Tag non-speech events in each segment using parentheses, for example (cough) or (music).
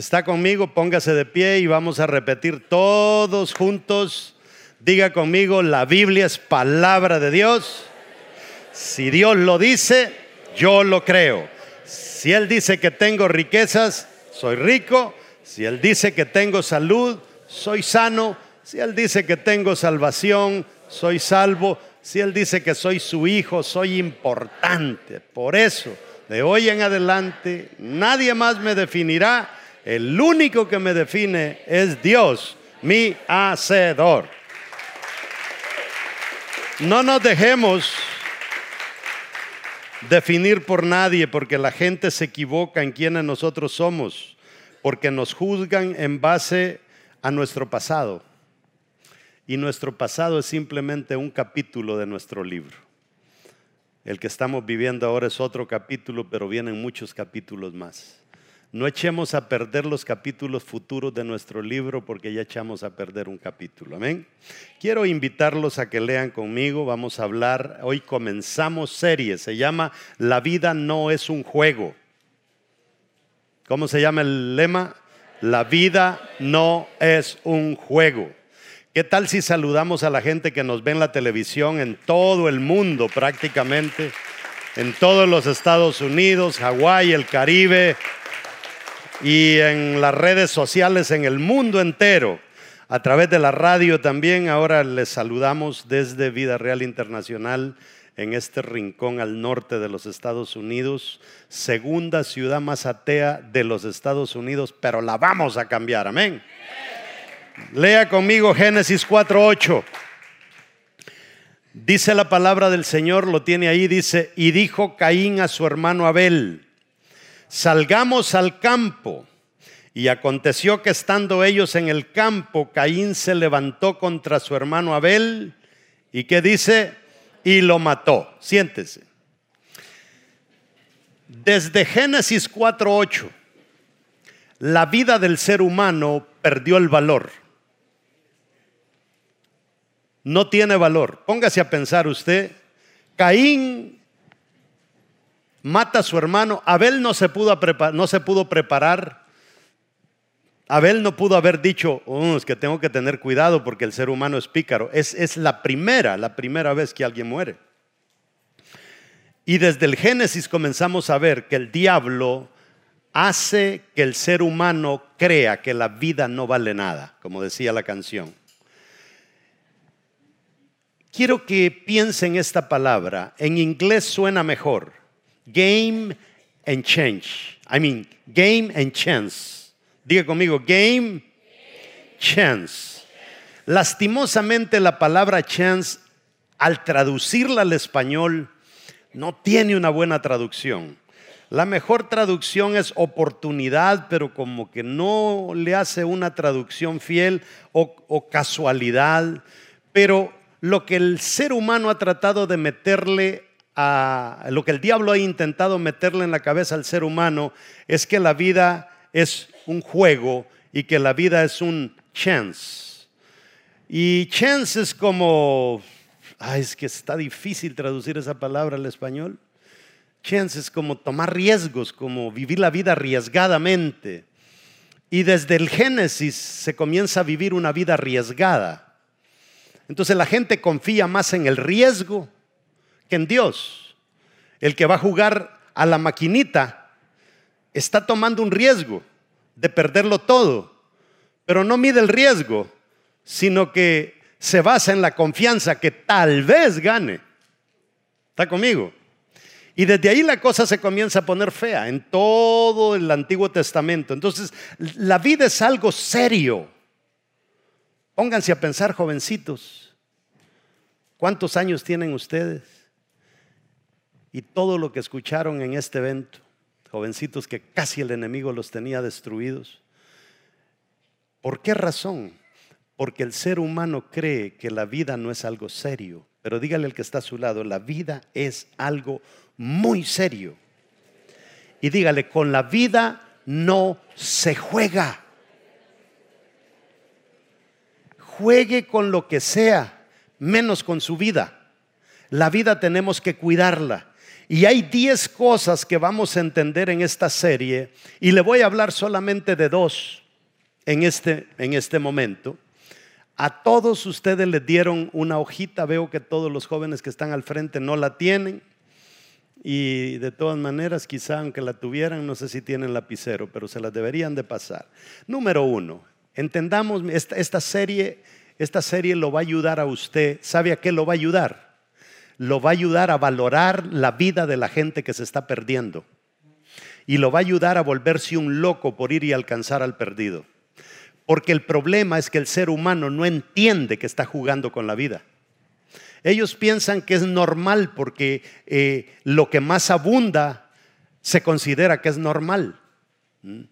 Está conmigo, póngase de pie y vamos a repetir todos juntos. Diga conmigo, la Biblia es palabra de Dios. Si Dios lo dice, yo lo creo. Si Él dice que tengo riquezas, soy rico. Si Él dice que tengo salud, soy sano. Si Él dice que tengo salvación, soy salvo. Si Él dice que soy su hijo, soy importante. Por eso, de hoy en adelante, nadie más me definirá el único que me define es Dios, mi hacedor. No nos dejemos definir por nadie porque la gente se equivoca en quienes nosotros somos, porque nos juzgan en base a nuestro pasado. Y nuestro pasado es simplemente un capítulo de nuestro libro. El que estamos viviendo ahora es otro capítulo, pero vienen muchos capítulos más. No echemos a perder los capítulos futuros de nuestro libro porque ya echamos a perder un capítulo. Amén. Quiero invitarlos a que lean conmigo. Vamos a hablar. Hoy comenzamos serie. Se llama La vida no es un juego. ¿Cómo se llama el lema? La vida no es un juego. ¿Qué tal si saludamos a la gente que nos ve en la televisión en todo el mundo prácticamente? En todos los Estados Unidos, Hawái, el Caribe, y en las redes sociales en el mundo entero. A través de la radio también, ahora les saludamos desde Vida Real Internacional en este rincón al norte de los Estados Unidos, segunda ciudad más atea de los Estados Unidos, pero la vamos a cambiar, amén. Lea conmigo Génesis 4:8. Dice la palabra del Señor, lo tiene ahí, dice, y dijo Caín a su hermano Abel, salgamos al campo. Y aconteció que estando ellos en el campo, Caín se levantó contra su hermano Abel y que dice, y lo mató. Siéntese. Desde Génesis 4.8, la vida del ser humano perdió el valor. No tiene valor. Póngase a pensar usted, Caín mata a su hermano. Abel no se pudo, no se pudo preparar. Abel no pudo haber dicho, oh, es que tengo que tener cuidado porque el ser humano es pícaro. Es, es la primera, la primera vez que alguien muere. Y desde el Génesis comenzamos a ver que el diablo hace que el ser humano crea que la vida no vale nada, como decía la canción. Quiero que piensen esta palabra. En inglés suena mejor. Game and change. I mean, game and chance. Diga conmigo, game, chance. Lastimosamente la palabra chance, al traducirla al español, no tiene una buena traducción. La mejor traducción es oportunidad, pero como que no le hace una traducción fiel o, o, casualidad. Pero lo que el ser humano ha tratado de meterle lo que el diablo ha intentado meterle en la cabeza al ser humano es que la vida es un juego y que la vida es un chance. Y chance es como, ay, es que está difícil traducir esa palabra al español. Chance es como tomar riesgos, como vivir la vida arriesgadamente. Y desde el Génesis se comienza a vivir una vida arriesgada. Entonces la gente confía más en el riesgo que en Dios. El que va a jugar a la maquinita está tomando un riesgo de perderlo todo, pero no mide el riesgo, sino que se basa en la confianza que tal vez gane. ¿Está conmigo? Y desde ahí la cosa se comienza a poner fea en todo el Antiguo Testamento. Entonces, la vida es algo serio. Pónganse a pensar, jovencitos. ¿Cuántos años tienen ustedes? Y todo lo que escucharon en este evento, jovencitos que casi el enemigo los tenía destruidos. ¿Por qué razón? Porque el ser humano cree que la vida no es algo serio, pero dígale al que está a su lado, la vida es algo muy serio. Y dígale, con la vida no se juega. Juegue con lo que sea, menos con su vida. La vida tenemos que cuidarla. Y hay 10 cosas que vamos a entender en esta serie y le voy a hablar solamente de dos en este, en este momento. A todos ustedes les dieron una hojita, veo que todos los jóvenes que están al frente no la tienen. Y de todas maneras, quizá aunque la tuvieran, no sé si tienen lapicero, pero se las deberían de pasar. Número uno, entendamos, esta, esta serie, esta serie lo va a ayudar a usted. ¿Sabe a qué lo va a ayudar? Lo va a ayudar a valorar la vida de la gente que se está perdiendo. Y lo va a ayudar a volverse un loco por ir y alcanzar al perdido. Porque el problema es que el ser humano no entiende que está jugando con la vida. Ellos piensan que es normal porque eh, lo que más abunda se considera que es normal. ¿Mm?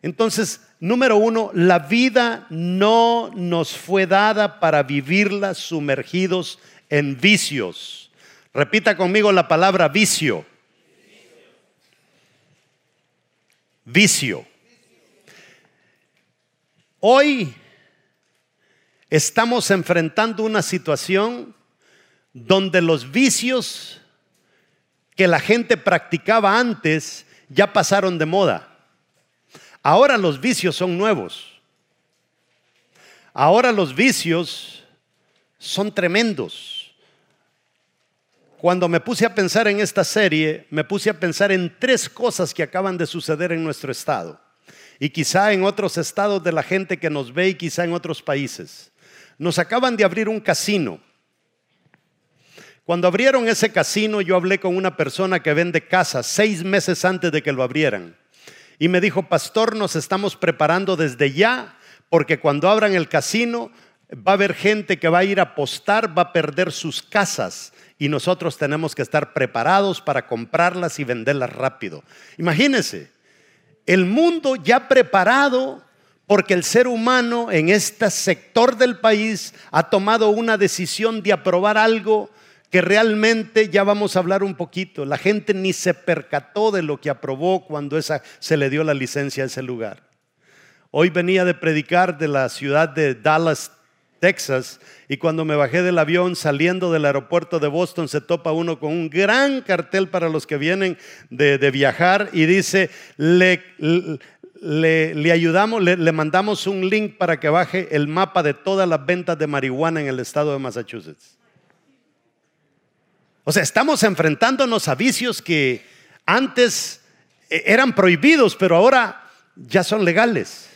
Entonces, número uno, la vida no nos fue dada para vivirla sumergidos en vicios. Repita conmigo la palabra vicio. Vicio. Hoy estamos enfrentando una situación donde los vicios que la gente practicaba antes ya pasaron de moda. Ahora los vicios son nuevos. Ahora los vicios son tremendos. Cuando me puse a pensar en esta serie, me puse a pensar en tres cosas que acaban de suceder en nuestro estado y quizá en otros estados de la gente que nos ve y quizá en otros países. Nos acaban de abrir un casino. Cuando abrieron ese casino, yo hablé con una persona que vende casas seis meses antes de que lo abrieran. Y me dijo, pastor, nos estamos preparando desde ya, porque cuando abran el casino va a haber gente que va a ir a apostar, va a perder sus casas y nosotros tenemos que estar preparados para comprarlas y venderlas rápido. Imagínense, el mundo ya preparado porque el ser humano en este sector del país ha tomado una decisión de aprobar algo que realmente ya vamos a hablar un poquito. La gente ni se percató de lo que aprobó cuando esa, se le dio la licencia a ese lugar. Hoy venía de predicar de la ciudad de Dallas, Texas, y cuando me bajé del avión saliendo del aeropuerto de Boston se topa uno con un gran cartel para los que vienen de, viajar y dice, le, le, ayudamos, le, le mandamos un link para que baje el mapa de todas las ventas de marihuana en el estado de Massachusetts. O sea, estamos enfrentándonos a vicios que antes eh, eran prohibidos, pero ahora ya son legales.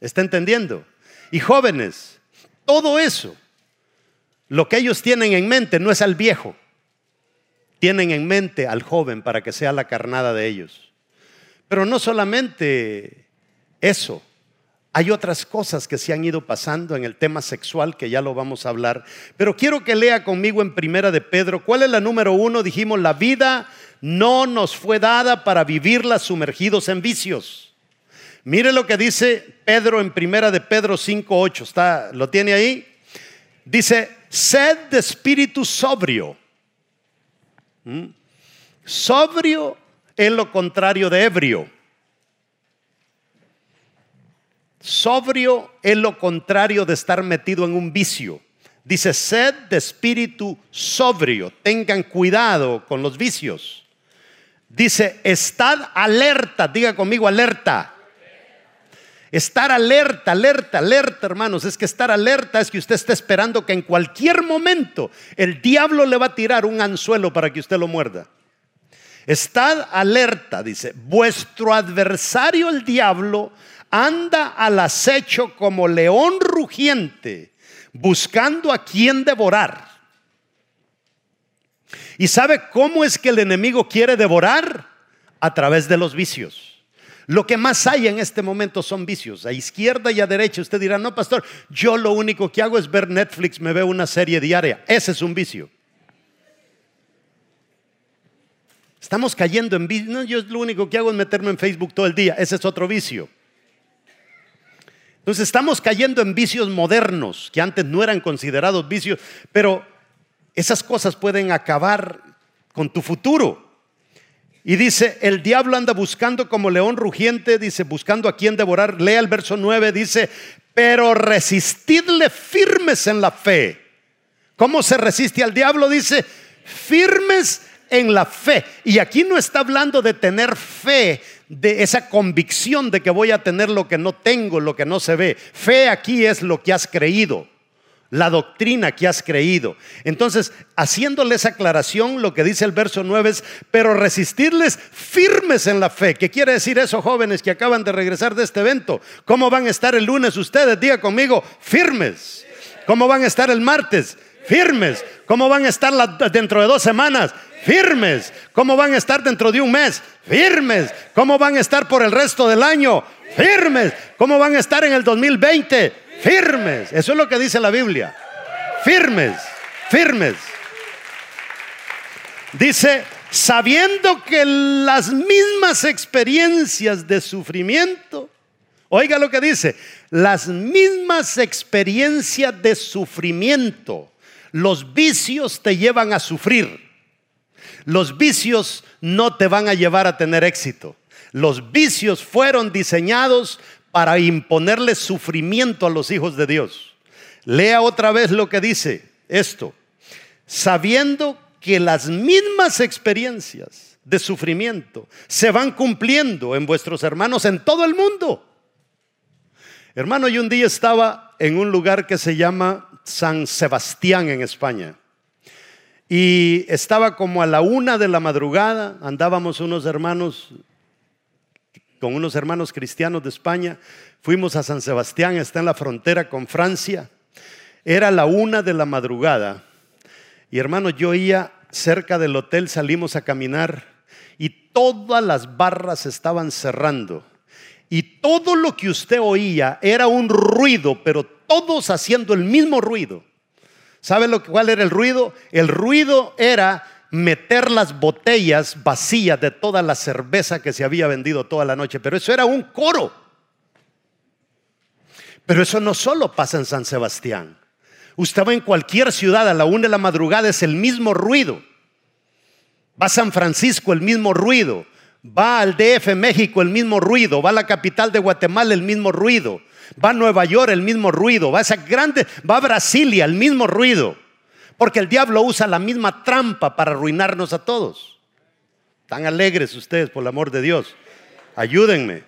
¿Está entendiendo? Y jóvenes, todo eso, lo que ellos tienen en mente no es al viejo, tienen en mente al joven para que sea la carnada de ellos. Pero no solamente eso, hay otras cosas que se han ido pasando en el tema sexual que ya lo vamos a hablar. Pero quiero que lea conmigo en Primera de Pedro. ¿Cuál es la número uno? Dijimos, la vida no nos fue dada para vivirla sumergidos en vicios. Mire lo que dice Pedro en primera de Pedro 5:8. ¿Está lo tiene ahí? Dice, "Sed de espíritu sobrio." ¿Mm? Sobrio es lo contrario de ebrio. Sobrio es lo contrario de estar metido en un vicio. Dice, sed de espíritu sobrio. Tengan cuidado con los vicios. Dice, estad alerta. Diga conmigo, alerta. Estar alerta, alerta, alerta, hermanos. Es que estar alerta es que usted está esperando que en cualquier momento el diablo le va a tirar un anzuelo para que usted lo muerda. Estad alerta, dice. Vuestro adversario, el diablo, anda al acecho como león rugiente, buscando a quien devorar. ¿Y sabe cómo es que el enemigo quiere devorar? A través de los vicios. Lo que más hay en este momento son vicios, a izquierda y a derecha. Usted dirá, no, pastor, yo lo único que hago es ver Netflix, me veo una serie diaria. Ese es un vicio. Estamos cayendo en vicios. No, yo lo único que hago es meterme en Facebook todo el día. Ese es otro vicio. Entonces estamos cayendo en vicios modernos que antes no eran considerados vicios, pero esas cosas pueden acabar con tu futuro. Y dice, el diablo anda buscando como león rugiente, dice, buscando a quien devorar. Lea el verso 9, dice, pero resistidle firmes en la fe. ¿Cómo se resiste al diablo? Dice, firmes en la fe. Y aquí no está hablando de tener fe, de esa convicción de que voy a tener lo que no tengo, lo que no se ve. Fe aquí es lo que has creído la doctrina que has creído. Entonces, haciéndole esa aclaración, lo que dice el verso 9 es, pero resistirles firmes en la fe. ¿Qué quiere decir eso, jóvenes que acaban de regresar de este evento? ¿Cómo van a estar el lunes ustedes? Diga conmigo, firmes. ¿Cómo van a estar el martes? Firmes. ¿Cómo van a estar dentro de dos semanas? Firmes. ¿Cómo van a estar dentro de un mes? Firmes. ¿Cómo van a estar por el resto del año? Firmes. ¿Cómo van a estar en el 2020? Firmes. Eso es lo que dice la Biblia. Firmes, firmes. Dice, sabiendo que las mismas experiencias de sufrimiento, oiga lo que dice, las mismas experiencias de sufrimiento, los vicios te llevan a sufrir. Los vicios no te van a llevar a tener éxito. Los vicios fueron diseñados para imponerle sufrimiento a los hijos de Dios. Lea otra vez lo que dice esto, sabiendo que las mismas experiencias de sufrimiento se van cumpliendo en vuestros hermanos en todo el mundo. Hermano, yo un día estaba en un lugar que se llama San Sebastián en España. Y estaba como a la una de la madrugada, andábamos unos hermanos con unos hermanos cristianos de España. Fuimos a San Sebastián, está en la frontera con Francia. Era la una de la madrugada. Y hermano, yo iba cerca del hotel, salimos a caminar y todas las barras estaban cerrando. Y todo lo que usted oía era un ruido, pero todos haciendo el mismo ruido. ¿Sabe lo, cuál era el ruido? El ruido era meter las botellas vacías de toda la cerveza que se había vendido toda la noche, pero eso era un coro. Pero eso no solo pasa en San Sebastián. Usted va en cualquier ciudad a la una de la madrugada, es el mismo ruido. Va a San Francisco, el mismo ruido. Va al DF México, el mismo ruido. Va a la capital de Guatemala, el mismo ruido. Va a Nueva York, el mismo ruido. Va a esa grande, va a Brasilia, el mismo ruido. Porque el diablo usa la misma trampa para arruinarnos a todos. Tan alegres ustedes, por el amor de Dios. Ayúdenme.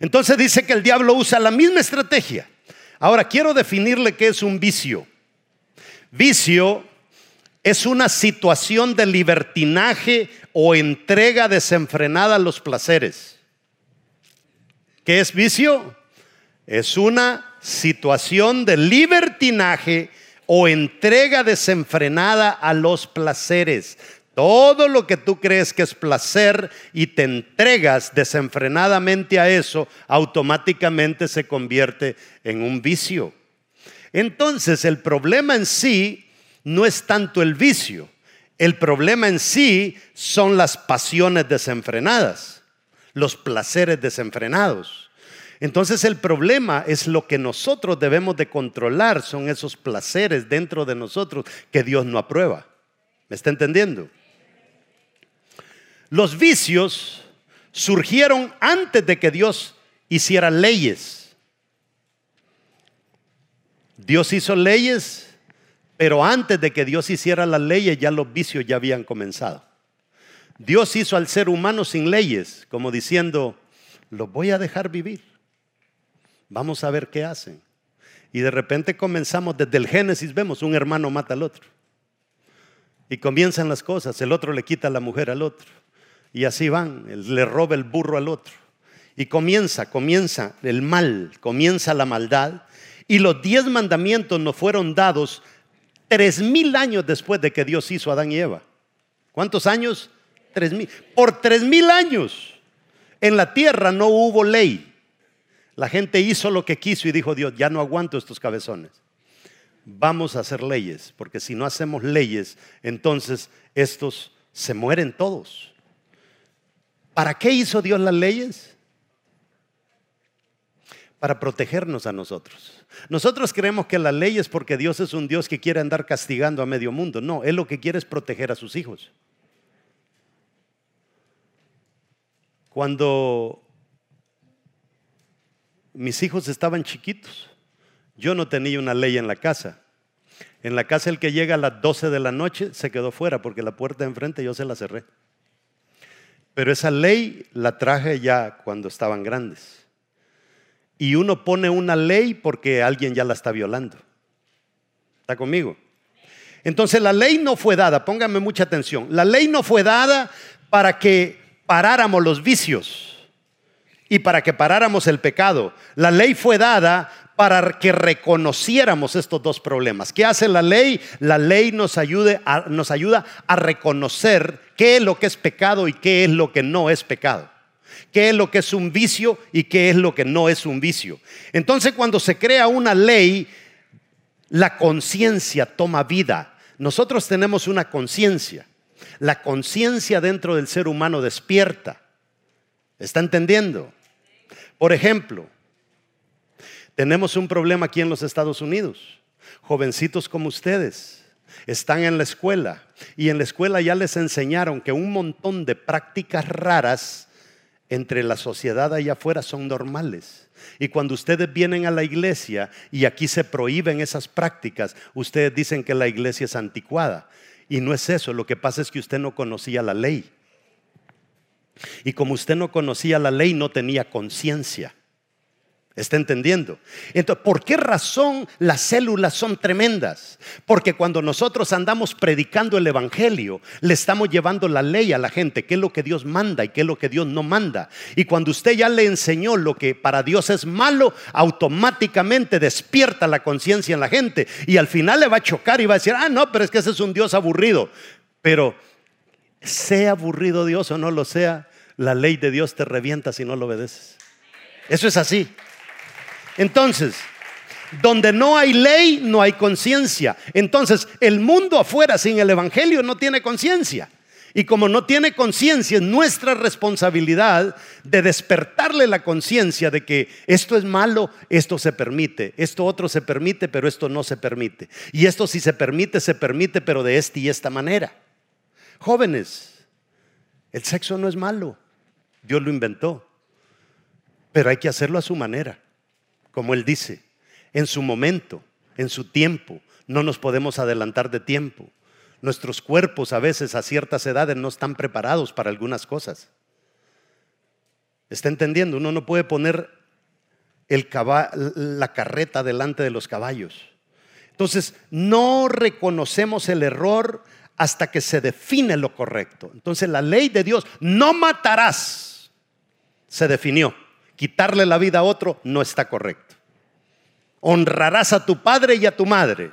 Entonces dice que el diablo usa la misma estrategia. Ahora quiero definirle qué es un vicio. Vicio es una situación de libertinaje o entrega desenfrenada a los placeres. ¿Qué es vicio? Es una situación de libertinaje o entrega desenfrenada a los placeres. Todo lo que tú crees que es placer y te entregas desenfrenadamente a eso, automáticamente se convierte en un vicio. Entonces el problema en sí no es tanto el vicio, el problema en sí son las pasiones desenfrenadas, los placeres desenfrenados. Entonces el problema es lo que nosotros debemos de controlar, son esos placeres dentro de nosotros que Dios no aprueba. ¿Me está entendiendo? Los vicios surgieron antes de que Dios hiciera leyes. Dios hizo leyes, pero antes de que Dios hiciera las leyes ya los vicios ya habían comenzado. Dios hizo al ser humano sin leyes, como diciendo, los voy a dejar vivir. Vamos a ver qué hacen. Y de repente comenzamos desde el Génesis, vemos un hermano mata al otro. Y comienzan las cosas, el otro le quita la mujer al otro. Y así van, le roba el burro al otro. Y comienza, comienza el mal, comienza la maldad. Y los diez mandamientos nos fueron dados tres mil años después de que Dios hizo a Adán y Eva. ¿Cuántos años? Tres mil. Por tres mil años en la tierra no hubo ley. La gente hizo lo que quiso y dijo Dios, ya no aguanto estos cabezones. Vamos a hacer leyes, porque si no hacemos leyes, entonces estos se mueren todos. ¿Para qué hizo Dios las leyes? Para protegernos a nosotros. Nosotros creemos que la ley es porque Dios es un Dios que quiere andar castigando a medio mundo. No, Él lo que quiere es proteger a sus hijos. Cuando mis hijos estaban chiquitos. Yo no tenía una ley en la casa. En la casa el que llega a las 12 de la noche se quedó fuera porque la puerta de enfrente yo se la cerré. Pero esa ley la traje ya cuando estaban grandes. Y uno pone una ley porque alguien ya la está violando. ¿Está conmigo? Entonces la ley no fue dada, pónganme mucha atención, la ley no fue dada para que paráramos los vicios y para que paráramos el pecado. La ley fue dada para que reconociéramos estos dos problemas. ¿Qué hace la ley? La ley nos, ayuda a reconocer qué es lo que es pecado y qué es lo que no es pecado. Qué es lo que es un vicio y qué es lo que no es un vicio. Entonces cuando se crea una ley, la conciencia toma vida. Nosotros tenemos una conciencia. La conciencia dentro del ser humano despierta. ¿Está entendiendo? Por ejemplo, tenemos un problema aquí en los Estados Unidos. Jovencitos como ustedes están en la escuela y en la escuela ya les enseñaron que un montón de prácticas raras entre la sociedad allá afuera son normales. Y cuando ustedes vienen a la iglesia y aquí se prohíben esas prácticas, ustedes dicen que la iglesia es anticuada. Y no es eso, lo que pasa es que usted no conocía la ley. Y como usted no conocía la ley, no tenía conciencia. ¿Está entendiendo? Entonces, ¿por qué razón las células son tremendas? Porque cuando nosotros andamos predicando el Evangelio, le estamos llevando la ley a la gente, qué es lo que Dios manda y qué es lo que Dios no manda. Y cuando usted ya le enseñó lo que para Dios es malo, automáticamente despierta la conciencia en la gente y al final le va a chocar y va a decir, ah, no, pero es que ese es un Dios aburrido. Pero sea aburrido Dios o no lo sea, la ley de Dios te revienta si no lo obedeces. Eso es así. Entonces, donde no hay ley, no hay conciencia. Entonces, el mundo afuera sin el Evangelio no tiene conciencia. Y como no tiene conciencia, es nuestra responsabilidad de despertarle la conciencia de que esto es malo, esto se permite, esto otro se permite, pero esto no se permite. Y esto si se permite, se permite, pero de esta y esta manera. Jóvenes, el sexo no es malo, Dios lo inventó, pero hay que hacerlo a su manera como él dice, en su momento, en su tiempo. No nos podemos adelantar de tiempo. Nuestros cuerpos a veces a ciertas edades no están preparados para algunas cosas. ¿Está entendiendo? Uno no puede poner la carreta delante de los caballos. Entonces, no reconocemos el error hasta que se define lo correcto. Entonces, la ley de Dios, no matarás, se definió quitarle la vida a otro no está correcto. Honrarás a tu padre y a tu madre.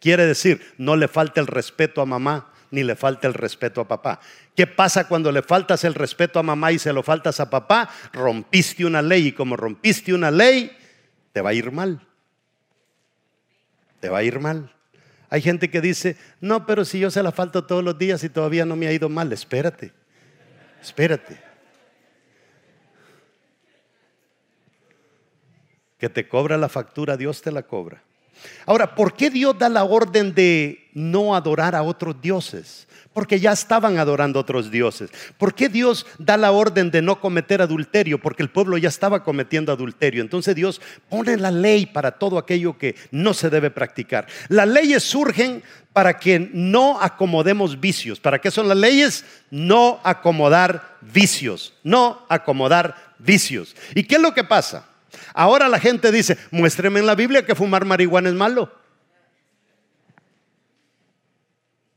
Quiere decir, no le falta el respeto a mamá ni le falta el respeto a papá. ¿Qué pasa cuando le faltas el respeto a mamá y se lo faltas a papá? Rompiste una ley y como rompiste una ley, te va a ir mal. Te va a ir mal. Hay gente que dice, no, pero si yo se la falto todos los días y todavía no me ha ido mal, espérate, espérate. Que te cobra la factura, Dios te la cobra. Ahora, ¿por qué Dios da la orden de no adorar a otros dioses? Porque ya estaban adorando a otros dioses. ¿Por qué Dios da la orden de no cometer adulterio? Porque el pueblo ya estaba cometiendo adulterio. Entonces Dios pone la ley para todo aquello que no se debe practicar. Las leyes surgen para que no acomodemos vicios. ¿Para qué son las leyes? No acomodar vicios. No acomodar vicios. ¿Y qué es lo que pasa? Ahora la gente dice, muéstreme en la Biblia que fumar marihuana es malo.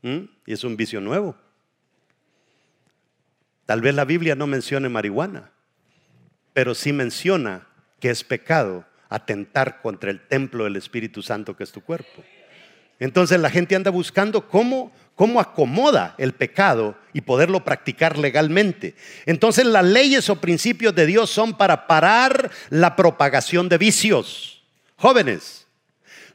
¿Mm? Y es un vicio nuevo. Tal vez la Biblia no mencione marihuana, pero sí menciona que es pecado atentar contra el templo del Espíritu Santo que es tu cuerpo. Entonces la gente anda buscando cómo, cómo acomoda el pecado y poderlo practicar legalmente. Entonces las leyes o principios de Dios son para parar la propagación de vicios. Jóvenes,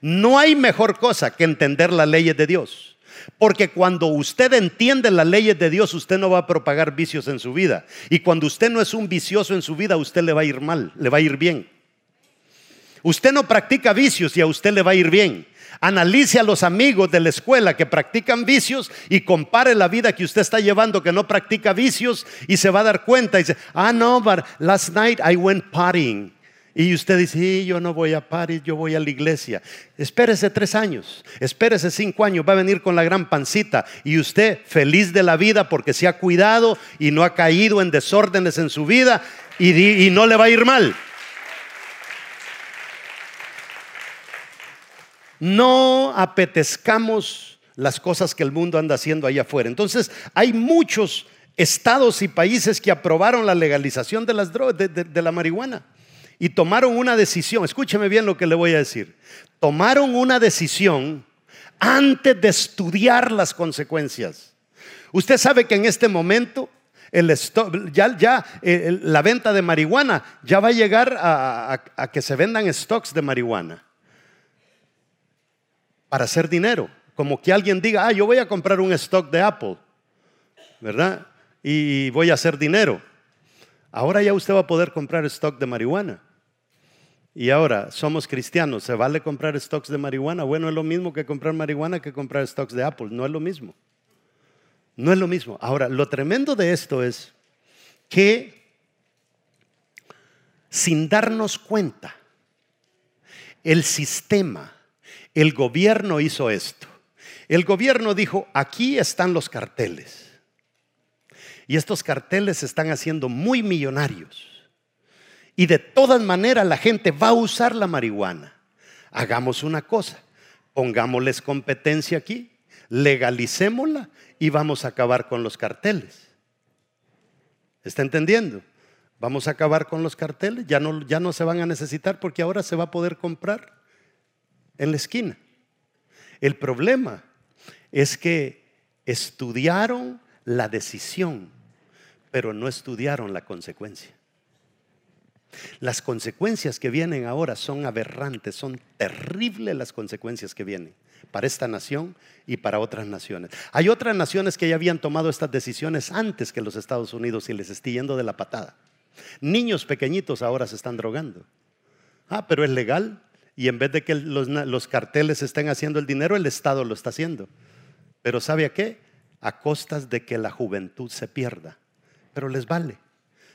no hay mejor cosa que entender las leyes de Dios. Porque cuando usted entiende las leyes de Dios, usted no va a propagar vicios en su vida. Y cuando usted no es un vicioso en su vida, usted le va a ir mal, le va a ir bien. Usted no practica vicios y a usted le va a ir bien. Analice a los amigos de la escuela que practican vicios y compare la vida que usted está llevando que no practica vicios y se va a dar cuenta y dice, ah, no, but last night I went partying. Y usted dice, sí, yo no voy a París, yo voy a la iglesia. Espérese tres años, espérese cinco años, va a venir con la gran pancita. Y usted feliz de la vida porque se ha cuidado y no ha caído en desórdenes en su vida y, y no le va a ir mal. No apetezcamos las cosas que el mundo anda haciendo allá afuera. Entonces, hay muchos estados y países que aprobaron la legalización de, las drogas, de la marihuana y tomaron una decisión, escúcheme bien lo que le voy a decir, tomaron una decisión antes de estudiar las consecuencias. Usted sabe que en este momento el ya, eh, la venta de marihuana ya va a llegar a, que se vendan stocks de marihuana para hacer dinero. Como que alguien diga, ah, yo voy a comprar un stock de Apple, ¿verdad? Y voy a hacer dinero. Ahora ya usted va a poder comprar stock de marihuana. Y ahora, somos cristianos, ¿se vale comprar stocks de marihuana? Bueno, es lo mismo que comprar marihuana que comprar stocks de Apple, no es lo mismo. No es lo mismo. Ahora, lo tremendo de esto es que sin darnos cuenta, el sistema, el gobierno hizo esto. El gobierno dijo, aquí están los carteles. Y estos carteles se están haciendo muy millonarios. Y de todas maneras la gente va a usar la marihuana. Hagamos una cosa, pongámosles competencia aquí, legalicémosla y vamos a acabar con los carteles. ¿Está entendiendo? Vamos a acabar con los carteles, ya no, ya no se van a necesitar porque ahora se va a poder comprar en la esquina. El problema es que estudiaron la decisión, pero no estudiaron la consecuencia. Las consecuencias que vienen ahora son aberrantes, son terribles las consecuencias que vienen para esta nación y para otras naciones. Hay otras naciones que ya habían tomado estas decisiones antes que los Estados Unidos y les estoy yendo de la patada. Niños pequeñitos ahora se están drogando. Ah, pero es legal y en vez de que los, los carteles estén haciendo el dinero, el Estado lo está haciendo. Pero ¿sabe a qué? A costas de que la juventud se pierda. Pero les vale.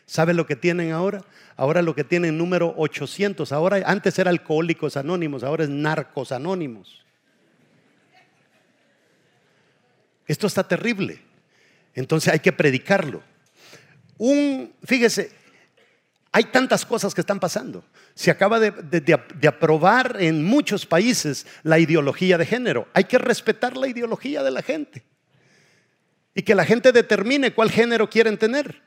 ¿Sabe lo que tienen ahora? Ahora lo que tienen número 800. Ahora antes era alcohólicos anónimos, ahora es narcos anónimos. Esto está terrible. Entonces hay que predicarlo. Un, fíjese, hay tantas cosas que están pasando. Se acaba de, aprobar en muchos países la ideología de género. Hay que respetar la ideología de la gente. Y que la gente determine cuál género quieren tener.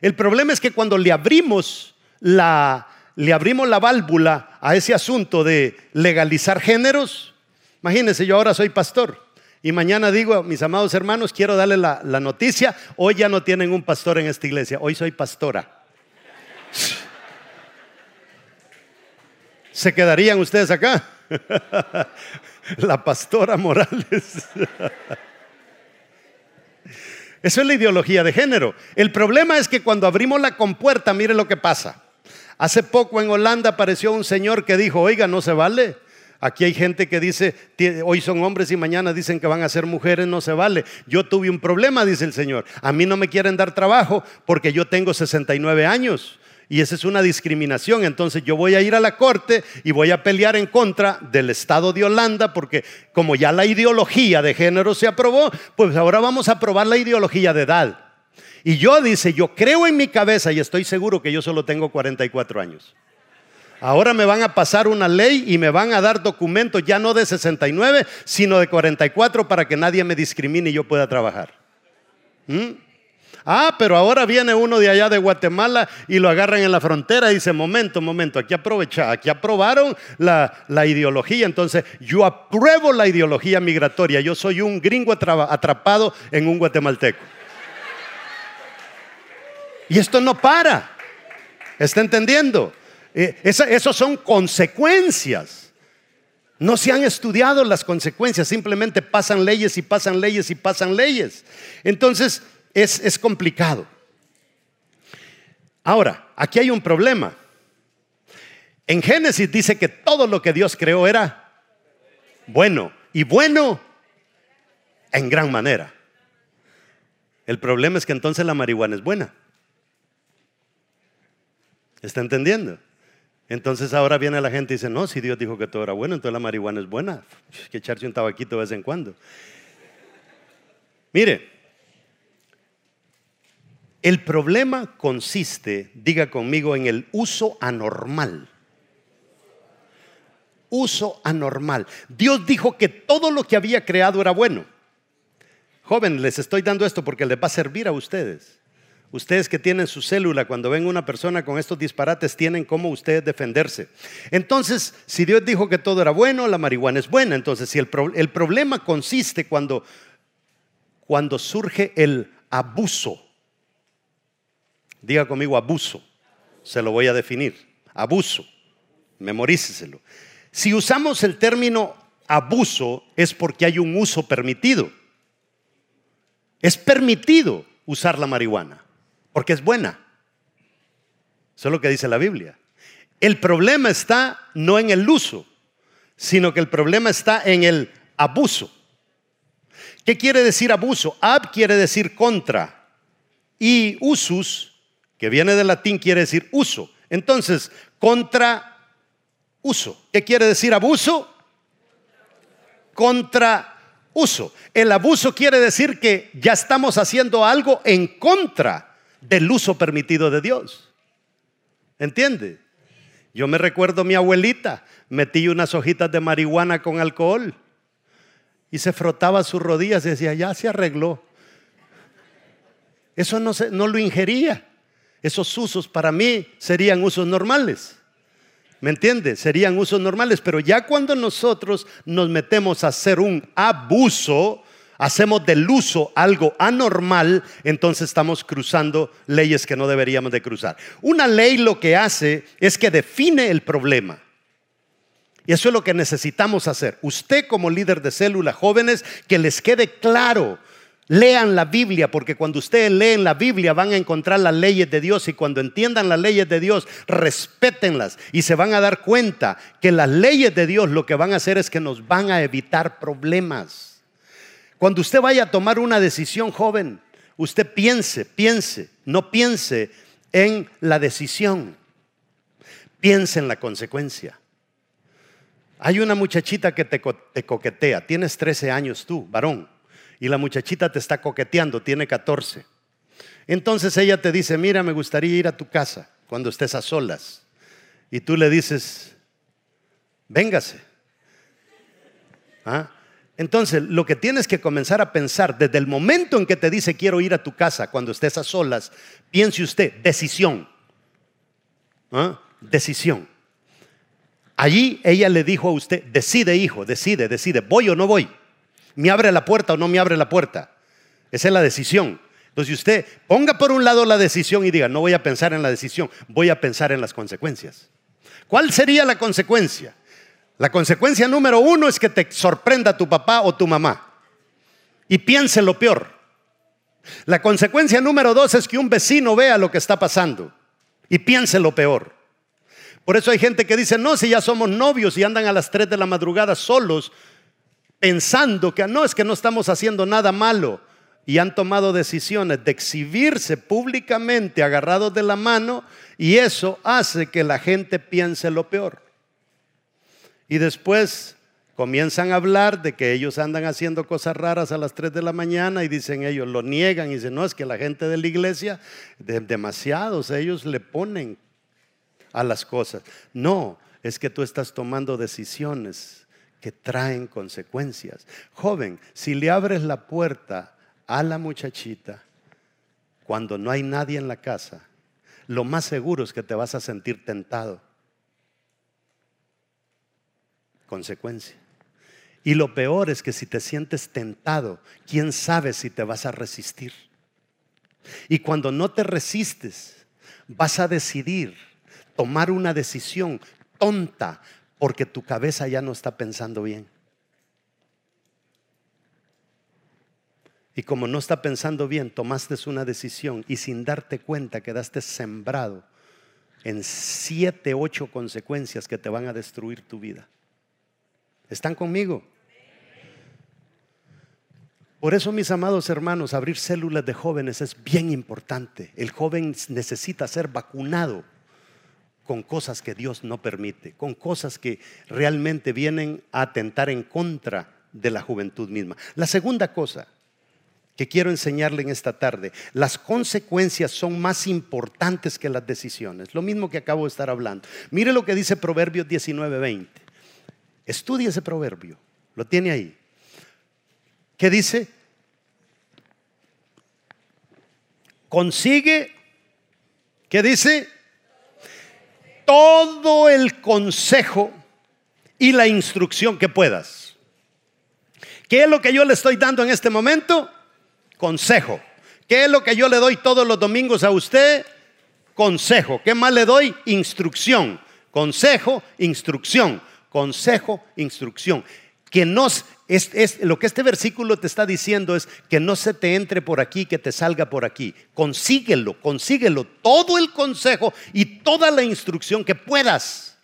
El problema es que cuando le abrimos la, le abrimos la válvula a ese asunto de legalizar géneros, imagínense, yo ahora soy pastor y mañana digo, mis amados hermanos, quiero darle la, la noticia, hoy ya no tienen un pastor en esta iglesia, hoy soy pastora. ¿Se quedarían ustedes acá? (laughs) la pastora Morales. (laughs) Eso es la ideología de género. El problema es que cuando abrimos la compuerta, mire lo que pasa. Hace poco en Holanda apareció un señor que dijo, oiga, no se vale. Aquí hay gente que dice, hoy son hombres y mañana dicen que van a ser mujeres, no se vale. Yo tuve un problema, dice el Señor. A mí no me quieren dar trabajo porque yo tengo 69 años. Y esa es una discriminación. Entonces yo voy a ir a la corte y voy a pelear en contra del Estado de Holanda porque como ya la ideología de género se aprobó, pues ahora vamos a aprobar la ideología de edad. Y yo dice, yo creo en mi cabeza y estoy seguro que yo solo tengo 44 años. Ahora me van a pasar una ley y me van a dar documentos ya no de 69, sino de 44 para que nadie me discrimine y yo pueda trabajar. ¿Mm? Ah, pero ahora viene uno de allá de Guatemala y lo agarran en la frontera y dice, momento, momento, aquí aprovecha, aquí aprobaron la, la ideología, entonces yo apruebo la ideología migratoria, yo soy un gringo atrapado en un guatemalteco. Y esto no para, ¿está entendiendo? Eh, Esas son consecuencias. No se han estudiado las consecuencias, simplemente pasan leyes y pasan leyes y pasan leyes. Entonces, es, complicado. Ahora, aquí hay un problema. En Génesis dice que todo lo que Dios creó era bueno y bueno en gran manera. El problema es que entonces la marihuana es buena. ¿Está entendiendo? Entonces ahora viene la gente y dice, no, si Dios dijo que todo era bueno, entonces la marihuana es buena. Hay que echarse un tabaquito de vez en cuando. Mire, el problema consiste, diga conmigo, en el uso anormal. Uso anormal. Dios dijo que todo lo que había creado era bueno. Joven, les estoy dando esto porque les va a servir a ustedes. Ustedes que tienen su célula, cuando ven una persona con estos disparates, tienen cómo ustedes defenderse. Entonces, si Dios dijo que todo era bueno, la marihuana es buena. Entonces, si el, el problema consiste cuando, cuando surge el abuso, diga conmigo abuso, se lo voy a definir, abuso, memoríceselo. Si usamos el término abuso, es porque hay un uso permitido. Es permitido usar la marihuana porque es buena. Eso es lo que dice la Biblia. El problema está no en el uso, sino que el problema está en el abuso. ¿Qué quiere decir abuso? Ab quiere decir contra y usus, que viene del latín, quiere decir uso. Entonces, contra uso. ¿Qué quiere decir abuso? Contra uso. El abuso quiere decir que ya estamos haciendo algo en contra del uso permitido de Dios. ¿Entiende? Yo me recuerdo mi abuelita, metí unas hojitas de marihuana con alcohol y se frotaba sus rodillas y decía, ya se arregló. Eso no, se, no lo ingería. Esos usos para mí serían usos normales. ¿Me entiende? Serían usos normales, pero ya cuando nosotros nos metemos a hacer un abuso, hacemos del uso algo anormal, entonces estamos cruzando leyes que no deberíamos de cruzar. Una ley lo que hace es que define el problema. Y eso es lo que necesitamos hacer. Usted como líder de célula, jóvenes, que les quede claro. Lean la Biblia, porque cuando ustedes leen la Biblia van a encontrar las leyes de Dios y cuando entiendan las leyes de Dios, respétenlas y se van a dar cuenta que las leyes de Dios lo que van a hacer es que nos van a evitar problemas. Cuando usted vaya a tomar una decisión, joven, usted piense, piense, no piense en la decisión, piense en la consecuencia. Hay una muchachita que te, coquetea, tienes 13 años tú, varón, y la muchachita te está coqueteando, tiene 14. Entonces ella te dice, mira, me gustaría ir a tu casa cuando estés a solas. Y tú le dices, véngase. ¿Ah? Entonces, lo que tienes que comenzar a pensar desde el momento en que te dice quiero ir a tu casa, cuando estés a solas, piense usted, decisión. ¿Ah? Decisión. Allí ella le dijo a usted, decide hijo, decide, decide, voy o no voy. ¿Me abre la puerta o no me abre la puerta? Esa es la decisión. Entonces usted ponga por un lado la decisión y diga, no voy a pensar en la decisión, voy a pensar en las consecuencias. ¿Cuál sería la consecuencia? La consecuencia número uno es que te sorprenda tu papá o tu mamá y piense lo peor. La consecuencia número dos es que un vecino vea lo que está pasando y piense lo peor. Por eso hay gente que dice, no, si ya somos novios y andan a las 3 de la madrugada solos, pensando que no, es que no estamos haciendo nada malo. Y han tomado decisiones de exhibirse públicamente agarrados de la mano y eso hace que la gente piense lo peor. Y después comienzan a hablar de que ellos andan haciendo cosas raras a las 3 de la mañana y dicen ellos, lo niegan y dicen, no, es que la gente de la iglesia, demasiados, ellos le ponen a las cosas. No, es que tú estás tomando decisiones que traen consecuencias. Joven, si le abres la puerta a la muchachita cuando no hay nadie en la casa, lo más seguro es que te vas a sentir tentado consecuencia. Y lo peor es que si te sientes tentado, ¿quién sabe si te vas a resistir? Y cuando no te resistes, vas a decidir tomar una decisión tonta porque tu cabeza ya no está pensando bien. Y como no está pensando bien, tomaste una decisión y sin darte cuenta quedaste sembrado en siete, ocho consecuencias que te van a destruir tu vida. ¿Están conmigo? Por eso, mis amados hermanos, abrir células de jóvenes es bien importante. El joven necesita ser vacunado con cosas que Dios no permite, con cosas que realmente vienen a atentar en contra de la juventud misma. La segunda cosa que quiero enseñarle en esta tarde, las consecuencias son más importantes que las decisiones. Lo mismo que acabo de estar hablando. Mire lo que dice Proverbios 19:20. Estudie ese proverbio, lo tiene ahí. ¿Qué dice? Consigue, ¿qué dice? Todo el consejo y la instrucción que puedas. ¿Qué es lo que yo le estoy dando en este momento? Consejo. ¿Qué es lo que yo le doy todos los domingos a usted? Consejo. ¿Qué más le doy? Instrucción. Consejo, instrucción. Consejo, instrucción. Que nos, es, lo que este versículo te está diciendo es que no se te entre por aquí, que te salga por aquí. Consíguelo, consíguelo. Todo el consejo y toda la instrucción que puedas.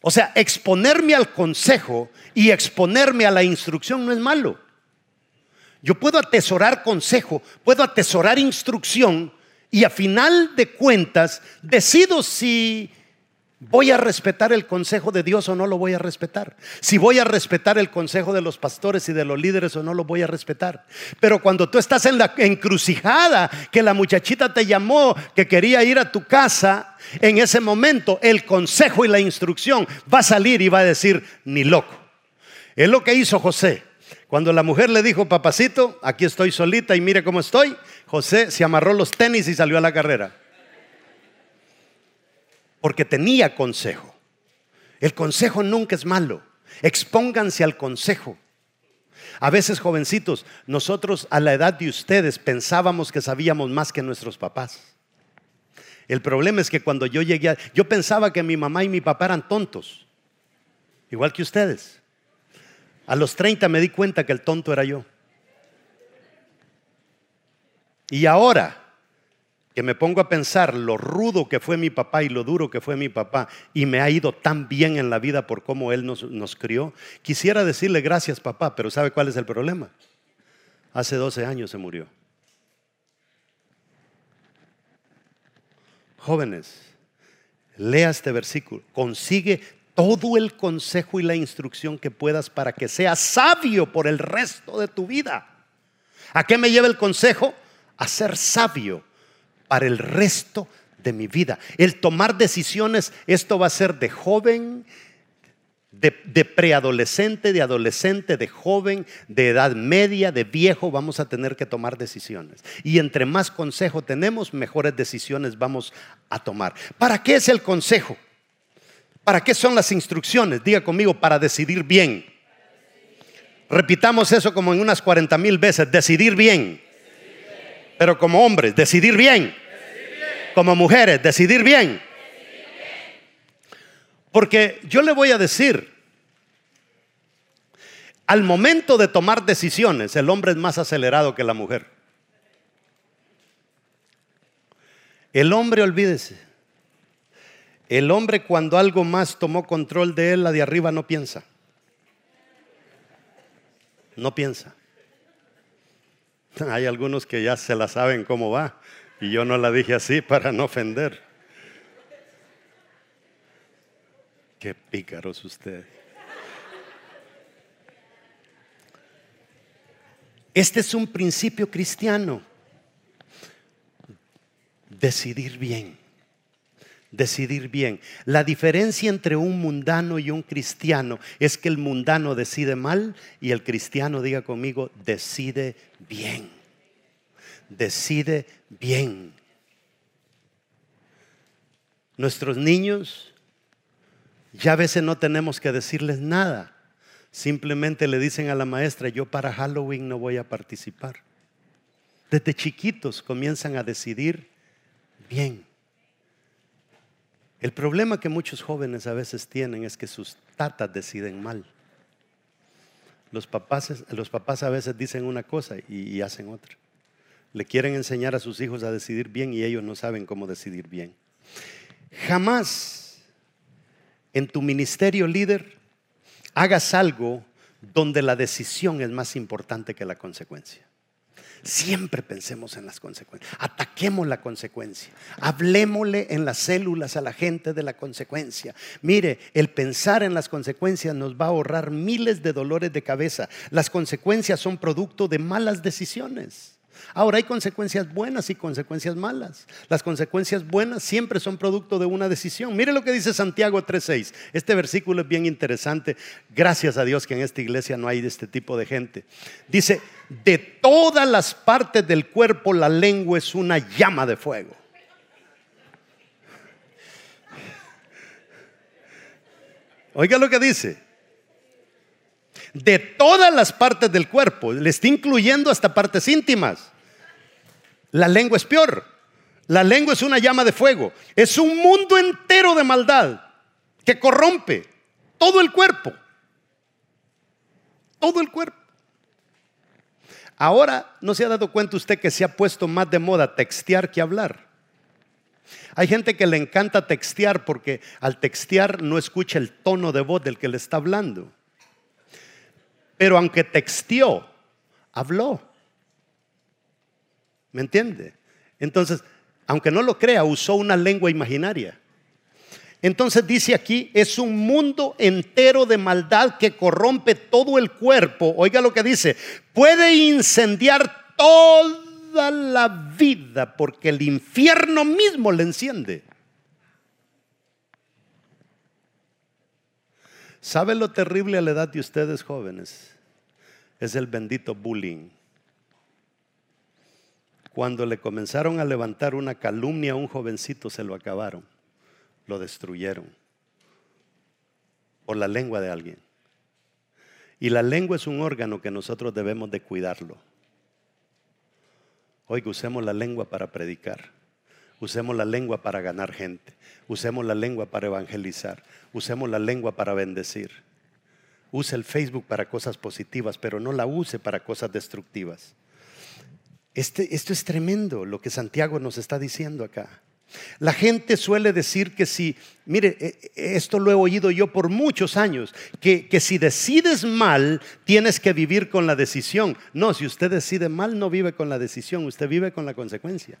O sea, exponerme al consejo y exponerme a la instrucción no es malo. Yo puedo atesorar consejo, puedo atesorar instrucción y a final de cuentas decido si voy a respetar el consejo de Dios o no lo voy a respetar. Si voy a respetar el consejo de los pastores y de los líderes o no lo voy a respetar. Pero cuando tú estás en la encrucijada, que la muchachita te llamó, que quería ir a tu casa, en ese momento el consejo y la instrucción va a salir y va a decir, ni loco. Es lo que hizo José. Cuando la mujer le dijo, papacito, aquí estoy solita y mire cómo estoy, José se amarró los tenis y salió a la carrera. Porque tenía consejo. El consejo nunca es malo. Expónganse al consejo. A veces, jovencitos, nosotros a la edad de ustedes pensábamos que sabíamos más que nuestros papás. El problema es que cuando yo llegué, yo pensaba que mi mamá y mi papá eran tontos, igual que ustedes. A los 30 me di cuenta que el tonto era yo. Y ahora que me pongo a pensar lo rudo que fue mi papá y lo duro que fue mi papá y me ha ido tan bien en la vida por cómo él nos, nos crió, quisiera decirle gracias papá, pero ¿sabe cuál es el problema? Hace 12 años se murió. Jóvenes, lea este versículo, consigue todo el consejo y la instrucción que puedas para que seas sabio por el resto de tu vida. ¿A qué me lleva el consejo? A ser sabio para el resto de mi vida. El tomar decisiones, esto va a ser de joven, de, preadolescente, de adolescente, de joven, de edad media, de viejo, vamos a tener que tomar decisiones. Y entre más consejo tenemos, mejores decisiones vamos a tomar. ¿Para qué es el consejo? ¿Para qué son las instrucciones? Diga conmigo, para decidir bien. Repitamos eso como en unas 40 mil veces, decidir bien. Pero como hombres, decidir bien. Como mujeres, decidir bien. Porque yo le voy a decir, al momento de tomar decisiones, el hombre es más acelerado que la mujer. El hombre, olvídese, el hombre cuando algo más tomó control de él, la de arriba no piensa. No piensa. (laughs) Hay algunos que ya se la saben cómo va y yo no la dije así (laughs) para no ofender. Qué pícaros ustedes. Este es un principio cristiano. Decidir bien decidir bien. La diferencia entre un mundano y un cristiano es que el mundano decide mal y el cristiano, diga conmigo, decide bien. Decide bien. Nuestros niños ya a veces no tenemos que decirles nada. Simplemente le dicen a la maestra, yo para Halloween no voy a participar. Desde chiquitos comienzan a decidir bien. El problema que muchos jóvenes a veces tienen es que sus tatas deciden mal. Los papás, los papás a veces dicen una cosa y, y hacen otra. Le quieren enseñar a sus hijos a decidir bien y ellos no saben cómo decidir bien. Jamás en tu ministerio líder hagas algo donde la decisión es más importante que la consecuencia. Siempre pensemos en las consecuencias. Ataquemos la consecuencia. Hablemosle en las células a la gente de la consecuencia. Mire, el pensar en las consecuencias nos va a ahorrar miles de dolores de cabeza. Las consecuencias son producto de malas decisiones. Ahora hay consecuencias buenas y consecuencias malas. Las consecuencias buenas siempre son producto de una decisión. Mire lo que dice Santiago 3:6. Este versículo es bien interesante. Gracias a Dios que en esta iglesia no hay de este tipo de gente. Dice, de todas las partes del cuerpo la lengua es una llama de fuego. Oiga lo que dice. De todas las partes del cuerpo, le está incluyendo hasta partes íntimas. La lengua es peor. La lengua es una llama de fuego. Es un mundo entero de maldad que corrompe todo el cuerpo. Todo el cuerpo. Ahora, ¿no se ha dado cuenta usted que se ha puesto más de moda textear que hablar? Hay gente que le encanta textear porque al textear no escucha el tono de voz del que le está hablando. Pero aunque texteó, habló. ¿Me entiende? Entonces, aunque no lo crea, usó una lengua imaginaria. Entonces dice aquí, es un mundo entero de maldad que corrompe todo el cuerpo. Oiga lo que dice, puede incendiar toda la vida porque el infierno mismo le enciende. ¿Sabe lo terrible a la edad de ustedes jóvenes? Es el bendito bullying. Cuando le comenzaron a levantar una calumnia a un jovencito, se lo acabaron, lo destruyeron por la lengua de alguien. Y la lengua es un órgano que nosotros debemos de cuidarlo. Oiga, usemos la lengua para predicar. Usemos la lengua para ganar gente. Usemos la lengua para evangelizar. Usemos la lengua para bendecir. Use el Facebook para cosas positivas, pero no la use para cosas destructivas. Este, esto es tremendo lo que Santiago nos está diciendo acá. La gente suele decir que si, mire, eh, esto lo he oído yo por muchos años, que, que, si decides mal, tienes que vivir con la decisión. No, si usted decide mal, no vive con la decisión, usted vive con la consecuencia.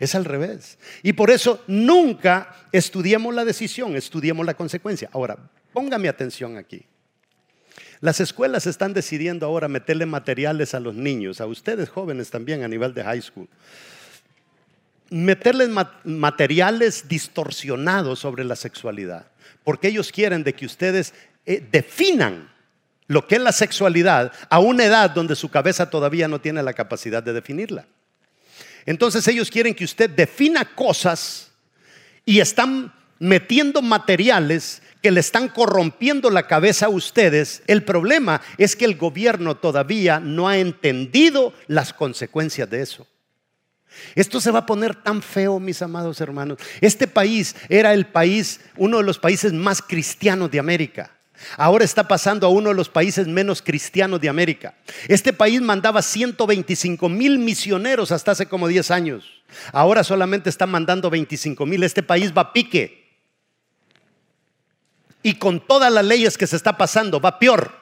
Es al revés. Y por eso nunca estudiemos la decisión, estudiemos la consecuencia. Ahora, póngame atención aquí. Las escuelas están decidiendo ahora meterle materiales a los niños, a ustedes jóvenes también a nivel de high school. Meterles materiales distorsionados sobre la sexualidad, porque ellos quieren de que ustedes eh, definan lo que es la sexualidad a una edad donde su cabeza todavía no tiene la capacidad de definirla. Entonces ellos quieren que usted defina cosas y están metiendo materiales que le están corrompiendo la cabeza a ustedes. El problema es que el gobierno todavía no ha entendido las consecuencias de eso. Esto se va a poner tan feo, mis amados hermanos. Este país era el país, uno de los países más cristianos de América. Ahora está pasando a uno de los países menos cristianos de América. Este país mandaba 125 mil misioneros hasta hace como 10 años. Ahora solamente está mandando 25 mil. Este país va a pique y con todas las leyes que se está pasando va peor.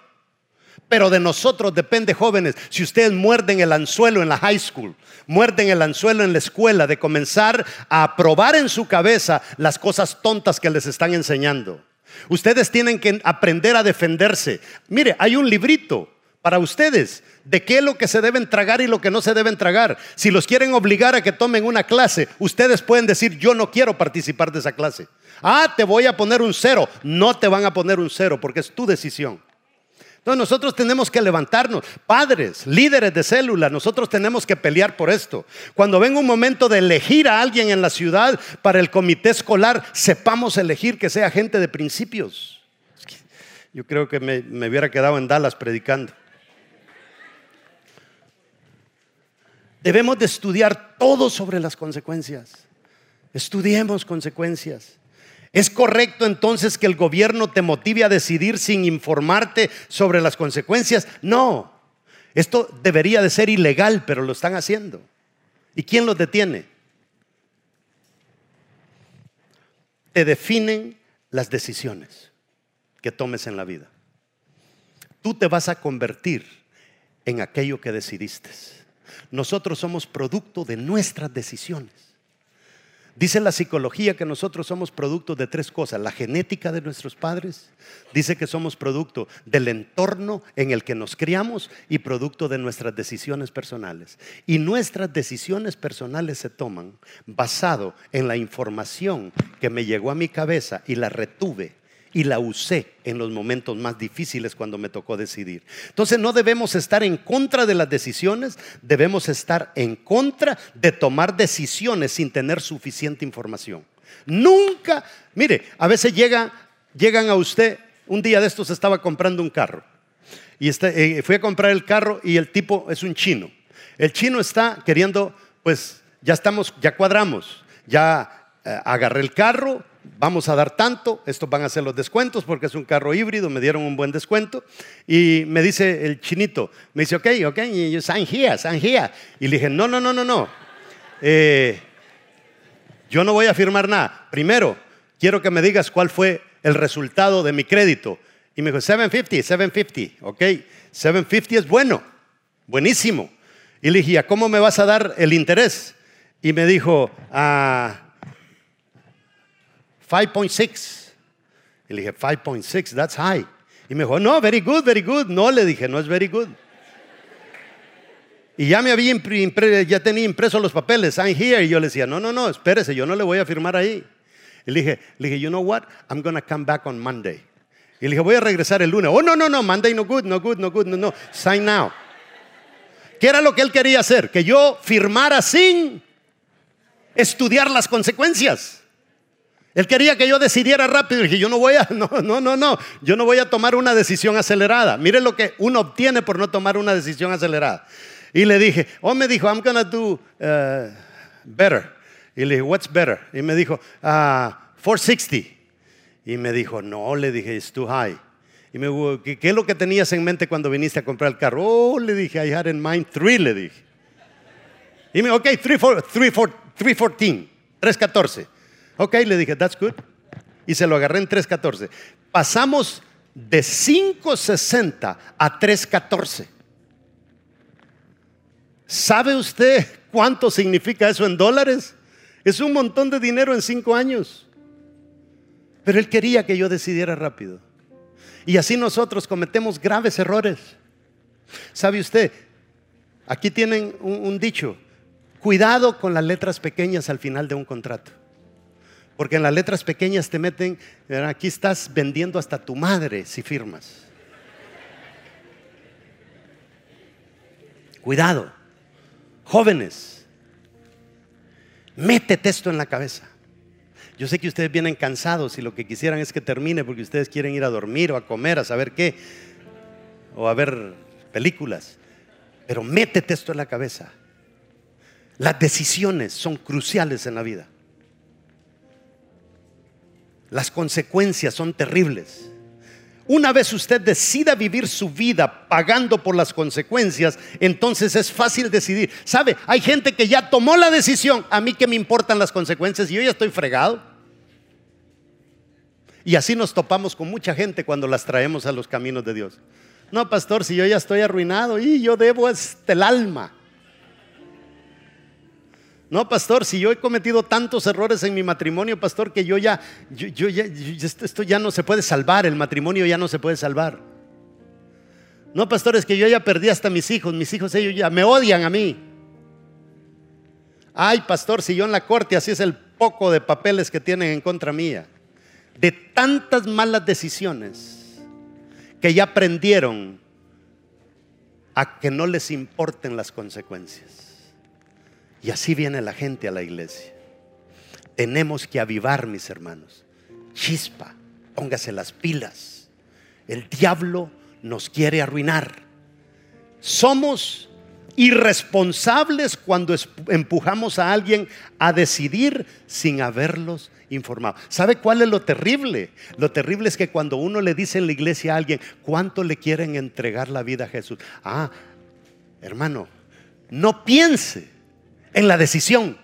Pero de nosotros depende, jóvenes, si ustedes muerden el anzuelo en la high school, muerden el anzuelo en la escuela, de comenzar a probar en su cabeza las cosas tontas que les están enseñando. Ustedes tienen que aprender a defenderse. Mire, hay un librito para ustedes de qué es lo que se deben tragar y lo que no se deben tragar. Si los quieren obligar a que tomen una clase, ustedes pueden decir, yo no quiero participar de esa clase. Ah, te voy a poner un cero. No te van a poner un cero porque es tu decisión. Entonces nosotros tenemos que levantarnos, padres, líderes de célula, nosotros tenemos que pelear por esto. Cuando venga un momento de elegir a alguien en la ciudad para el comité escolar, sepamos elegir que sea gente de principios. Yo creo que me, hubiera quedado en Dallas predicando. Debemos de estudiar todo sobre las consecuencias. Estudiemos consecuencias. ¿Es correcto entonces que el gobierno te motive a decidir sin informarte sobre las consecuencias? No. Esto debería de ser ilegal, pero lo están haciendo. ¿Y quién los detiene? Te definen las decisiones que tomes en la vida. Tú te vas a convertir en aquello que decidiste. Nosotros somos producto de nuestras decisiones. Dice la psicología que nosotros somos producto de tres cosas. La genética de nuestros padres. Dice que somos producto del entorno en el que nos criamos y producto de nuestras decisiones personales. Y nuestras decisiones personales se toman basado en la información que me llegó a mi cabeza y la retuve y la usé en los momentos más difíciles cuando me tocó decidir. Entonces no debemos estar en contra de las decisiones, debemos estar en contra de tomar decisiones sin tener suficiente información. Nunca, mire, a veces llega, llegan a usted, un día de estos estaba comprando un carro y este, eh, fui a comprar el carro y el tipo es un chino. El chino está queriendo, pues ya estamos, ya cuadramos, ya eh, agarré el carro, vamos a dar tanto, estos van a ser los descuentos porque es un carro híbrido, me dieron un buen descuento. Y me dice el chinito, me dice, ok, ok, y yo, sign here, sign here. Y le dije, no, no, no, no, no. Eh, yo no voy a firmar nada. Primero, quiero que me digas cuál fue el resultado de mi crédito. Y me dijo, 750, 750, ok, 750 es bueno, buenísimo. Y le dije, ¿cómo me vas a dar el interés? Y me dijo, ah 5.6. Y le dije, 5.6, that's high. Y me dijo, no, very good, very good. No, le dije, no es very good. Y ya me había ya tenía impreso los papeles, I'm here. Y yo le decía, no, no, no, espérese, yo no le voy a firmar ahí. Y le dije, le dije, you know what? I'm to come back on Monday. Y le dije, voy a regresar el lunes. Oh, no, no, no, Monday no good, no good, no good, no, no. Sign now. ¿Qué era lo que él quería hacer? Que yo firmara sin estudiar las consecuencias. Él quería que yo decidiera rápido. Y dije, yo no voy a, (laughs) no, no, no, no, yo no voy a tomar una decisión acelerada. Mire lo que uno obtiene por no tomar una decisión acelerada. Y le dije, oh, me dijo, I'm gonna do uh, better. Y le dije, what's better? Y me dijo, uh, 460. Y me dijo, no, le dije, it's too high. Y me dijo, ¿qué, es lo que tenías en mente cuando viniste a comprar el carro? Oh, le dije, I had in mind three, le dije. Y me dijo, ok, 314, 314. Ok, le dije, that's good. Y se lo agarré en 3.14. Pasamos de 5.60 a 3.14. ¿Sabe usted cuánto significa eso en dólares? Es un montón de dinero en cinco años. Pero él quería que yo decidiera rápido. Y así nosotros cometemos graves errores. ¿Sabe usted? Aquí tienen un, un dicho. Cuidado con las letras pequeñas al final de un contrato. Porque en las letras pequeñas te meten, aquí estás vendiendo hasta tu madre si firmas. Cuidado, jóvenes, métete esto en la cabeza. Yo sé que ustedes vienen cansados y lo que quisieran es que termine porque ustedes quieren ir a dormir o a comer, a saber qué, o a ver películas. Pero métete esto en la cabeza. Las decisiones son cruciales en la vida. Las consecuencias son terribles. Una vez usted decida vivir su vida pagando por las consecuencias, entonces es fácil decidir. ¿Sabe? Hay gente que ya tomó la decisión. A mí que me importan las consecuencias y yo ya estoy fregado. Y así nos topamos con mucha gente cuando las traemos a los caminos de Dios. No, pastor, si yo ya estoy arruinado y yo debo hasta el alma. No, pastor, si yo he cometido tantos errores en mi matrimonio, pastor, que yo ya, yo, ya, esto ya no se puede salvar, el matrimonio ya no se puede salvar. No, pastor, es que yo ya perdí hasta mis hijos, mis hijos ellos ya me odian a mí. Ay, pastor, si yo en la corte así es el poco de papeles que tienen en contra mía, de tantas malas decisiones que ya aprendieron a que no les importen las consecuencias. Y así viene la gente a la iglesia. Tenemos que avivar, mis hermanos. Chispa, póngase las pilas. El diablo nos quiere arruinar. Somos irresponsables cuando empujamos a alguien a decidir sin haberlos informado. ¿Sabe cuál es lo terrible? Lo terrible es que cuando uno le dice en la iglesia a alguien cuánto le quieren entregar la vida a Jesús. Ah, hermano, no piense en la decisión.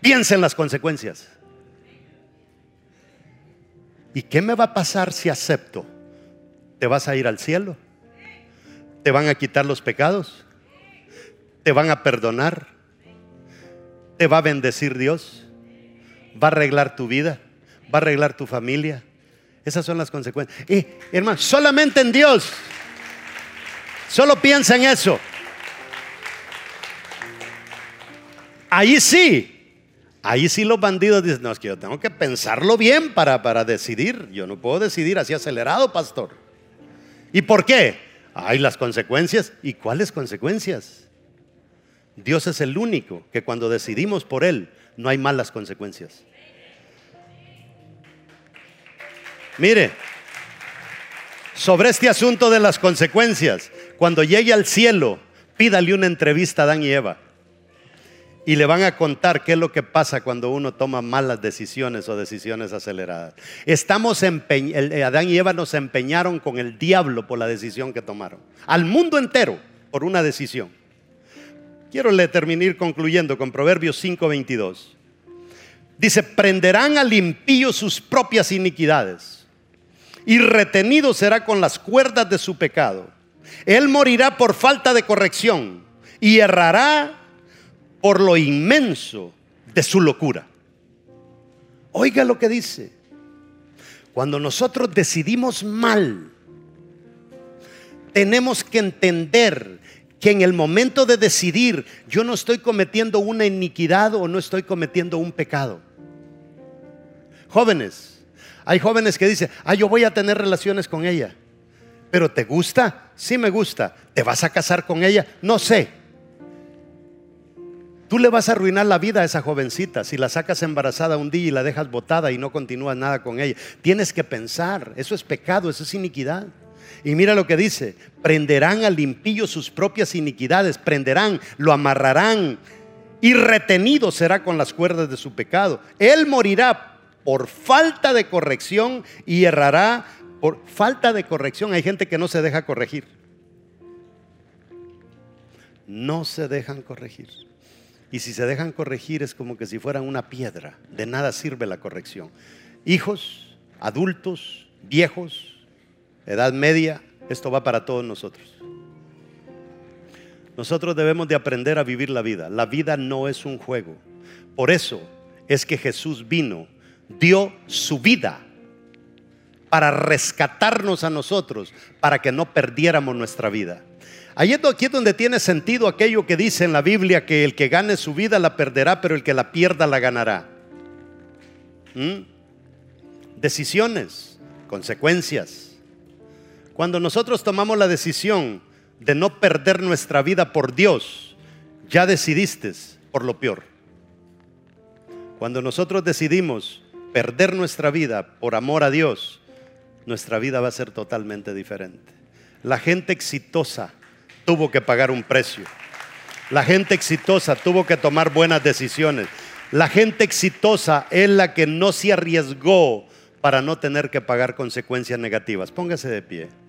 Piensa en las consecuencias. ¿Y qué me va a pasar si acepto? ¿Te vas a ir al cielo? ¿Te van a quitar los pecados? te van a perdonar, te va a bendecir Dios, va a arreglar tu vida, va a arreglar tu familia. Esas son las consecuencias. Y hermano, solamente en Dios. Solo piensa en eso. Ahí sí, Ahí sí los bandidos dicen, no, es que yo tengo que pensarlo bien para, para decidir. Yo no puedo decidir así acelerado, pastor. ¿Y por qué? Hay las consecuencias. ¿Y cuáles consecuencias? Dios es el único que cuando decidimos por Él no hay malas consecuencias. Mire, sobre este asunto de las consecuencias, cuando llegue al cielo, pídale una entrevista a Adán y Eva y le van a contar qué es lo que pasa cuando uno toma malas decisiones o decisiones aceleradas. Estamos eh, Adán y Eva nos empeñaron con el diablo por la decisión que tomaron. Al mundo entero por una decisión. Quiero terminar concluyendo con Proverbios 5:22. Dice, prenderán al impío sus propias iniquidades y retenido será con las cuerdas de su pecado. Él morirá por falta de corrección y errará por lo inmenso de su locura. Oiga lo que dice. Cuando nosotros decidimos mal, tenemos que entender que en el momento de decidir yo no estoy cometiendo una iniquidad o no estoy cometiendo un pecado. Jóvenes, hay jóvenes que dicen, ah, yo voy a tener relaciones con ella. Pero ¿te gusta? Sí me gusta. ¿Te vas a casar con ella? No sé. Tú le vas a arruinar la vida a esa jovencita si la sacas embarazada un día y la dejas botada y no continúas nada con ella. Tienes que pensar, eso es pecado, eso es iniquidad. Y mira lo que dice, prenderán al impío sus propias iniquidades, prenderán, lo amarrarán y retenido será con las cuerdas de su pecado. Él morirá por falta de corrección y errará por falta de corrección. Hay gente que no se deja corregir. No se dejan corregir. Y si se dejan corregir es como que si fueran una piedra. De nada sirve la corrección. Hijos, adultos, viejos, edad media, esto va para todos nosotros. Nosotros debemos de aprender a vivir la vida. La vida no es un juego. Por eso es que Jesús vino, dio su vida para rescatarnos a nosotros, para que no perdiéramos nuestra vida. Ahí es aquí donde tiene sentido aquello que dice en la Biblia que el que gane su vida la perderá, pero el que la pierda la ganará. ¿Mm? Decisiones, consecuencias. Cuando nosotros tomamos la decisión de no perder nuestra vida por Dios, ya decidiste por lo peor. Cuando nosotros decidimos perder nuestra vida por amor a Dios, nuestra vida va a ser totalmente diferente. La gente exitosa tuvo que pagar un precio. La gente exitosa tuvo que tomar buenas decisiones. La gente exitosa es la que no se arriesgó para no tener que pagar consecuencias negativas. Póngase de pie.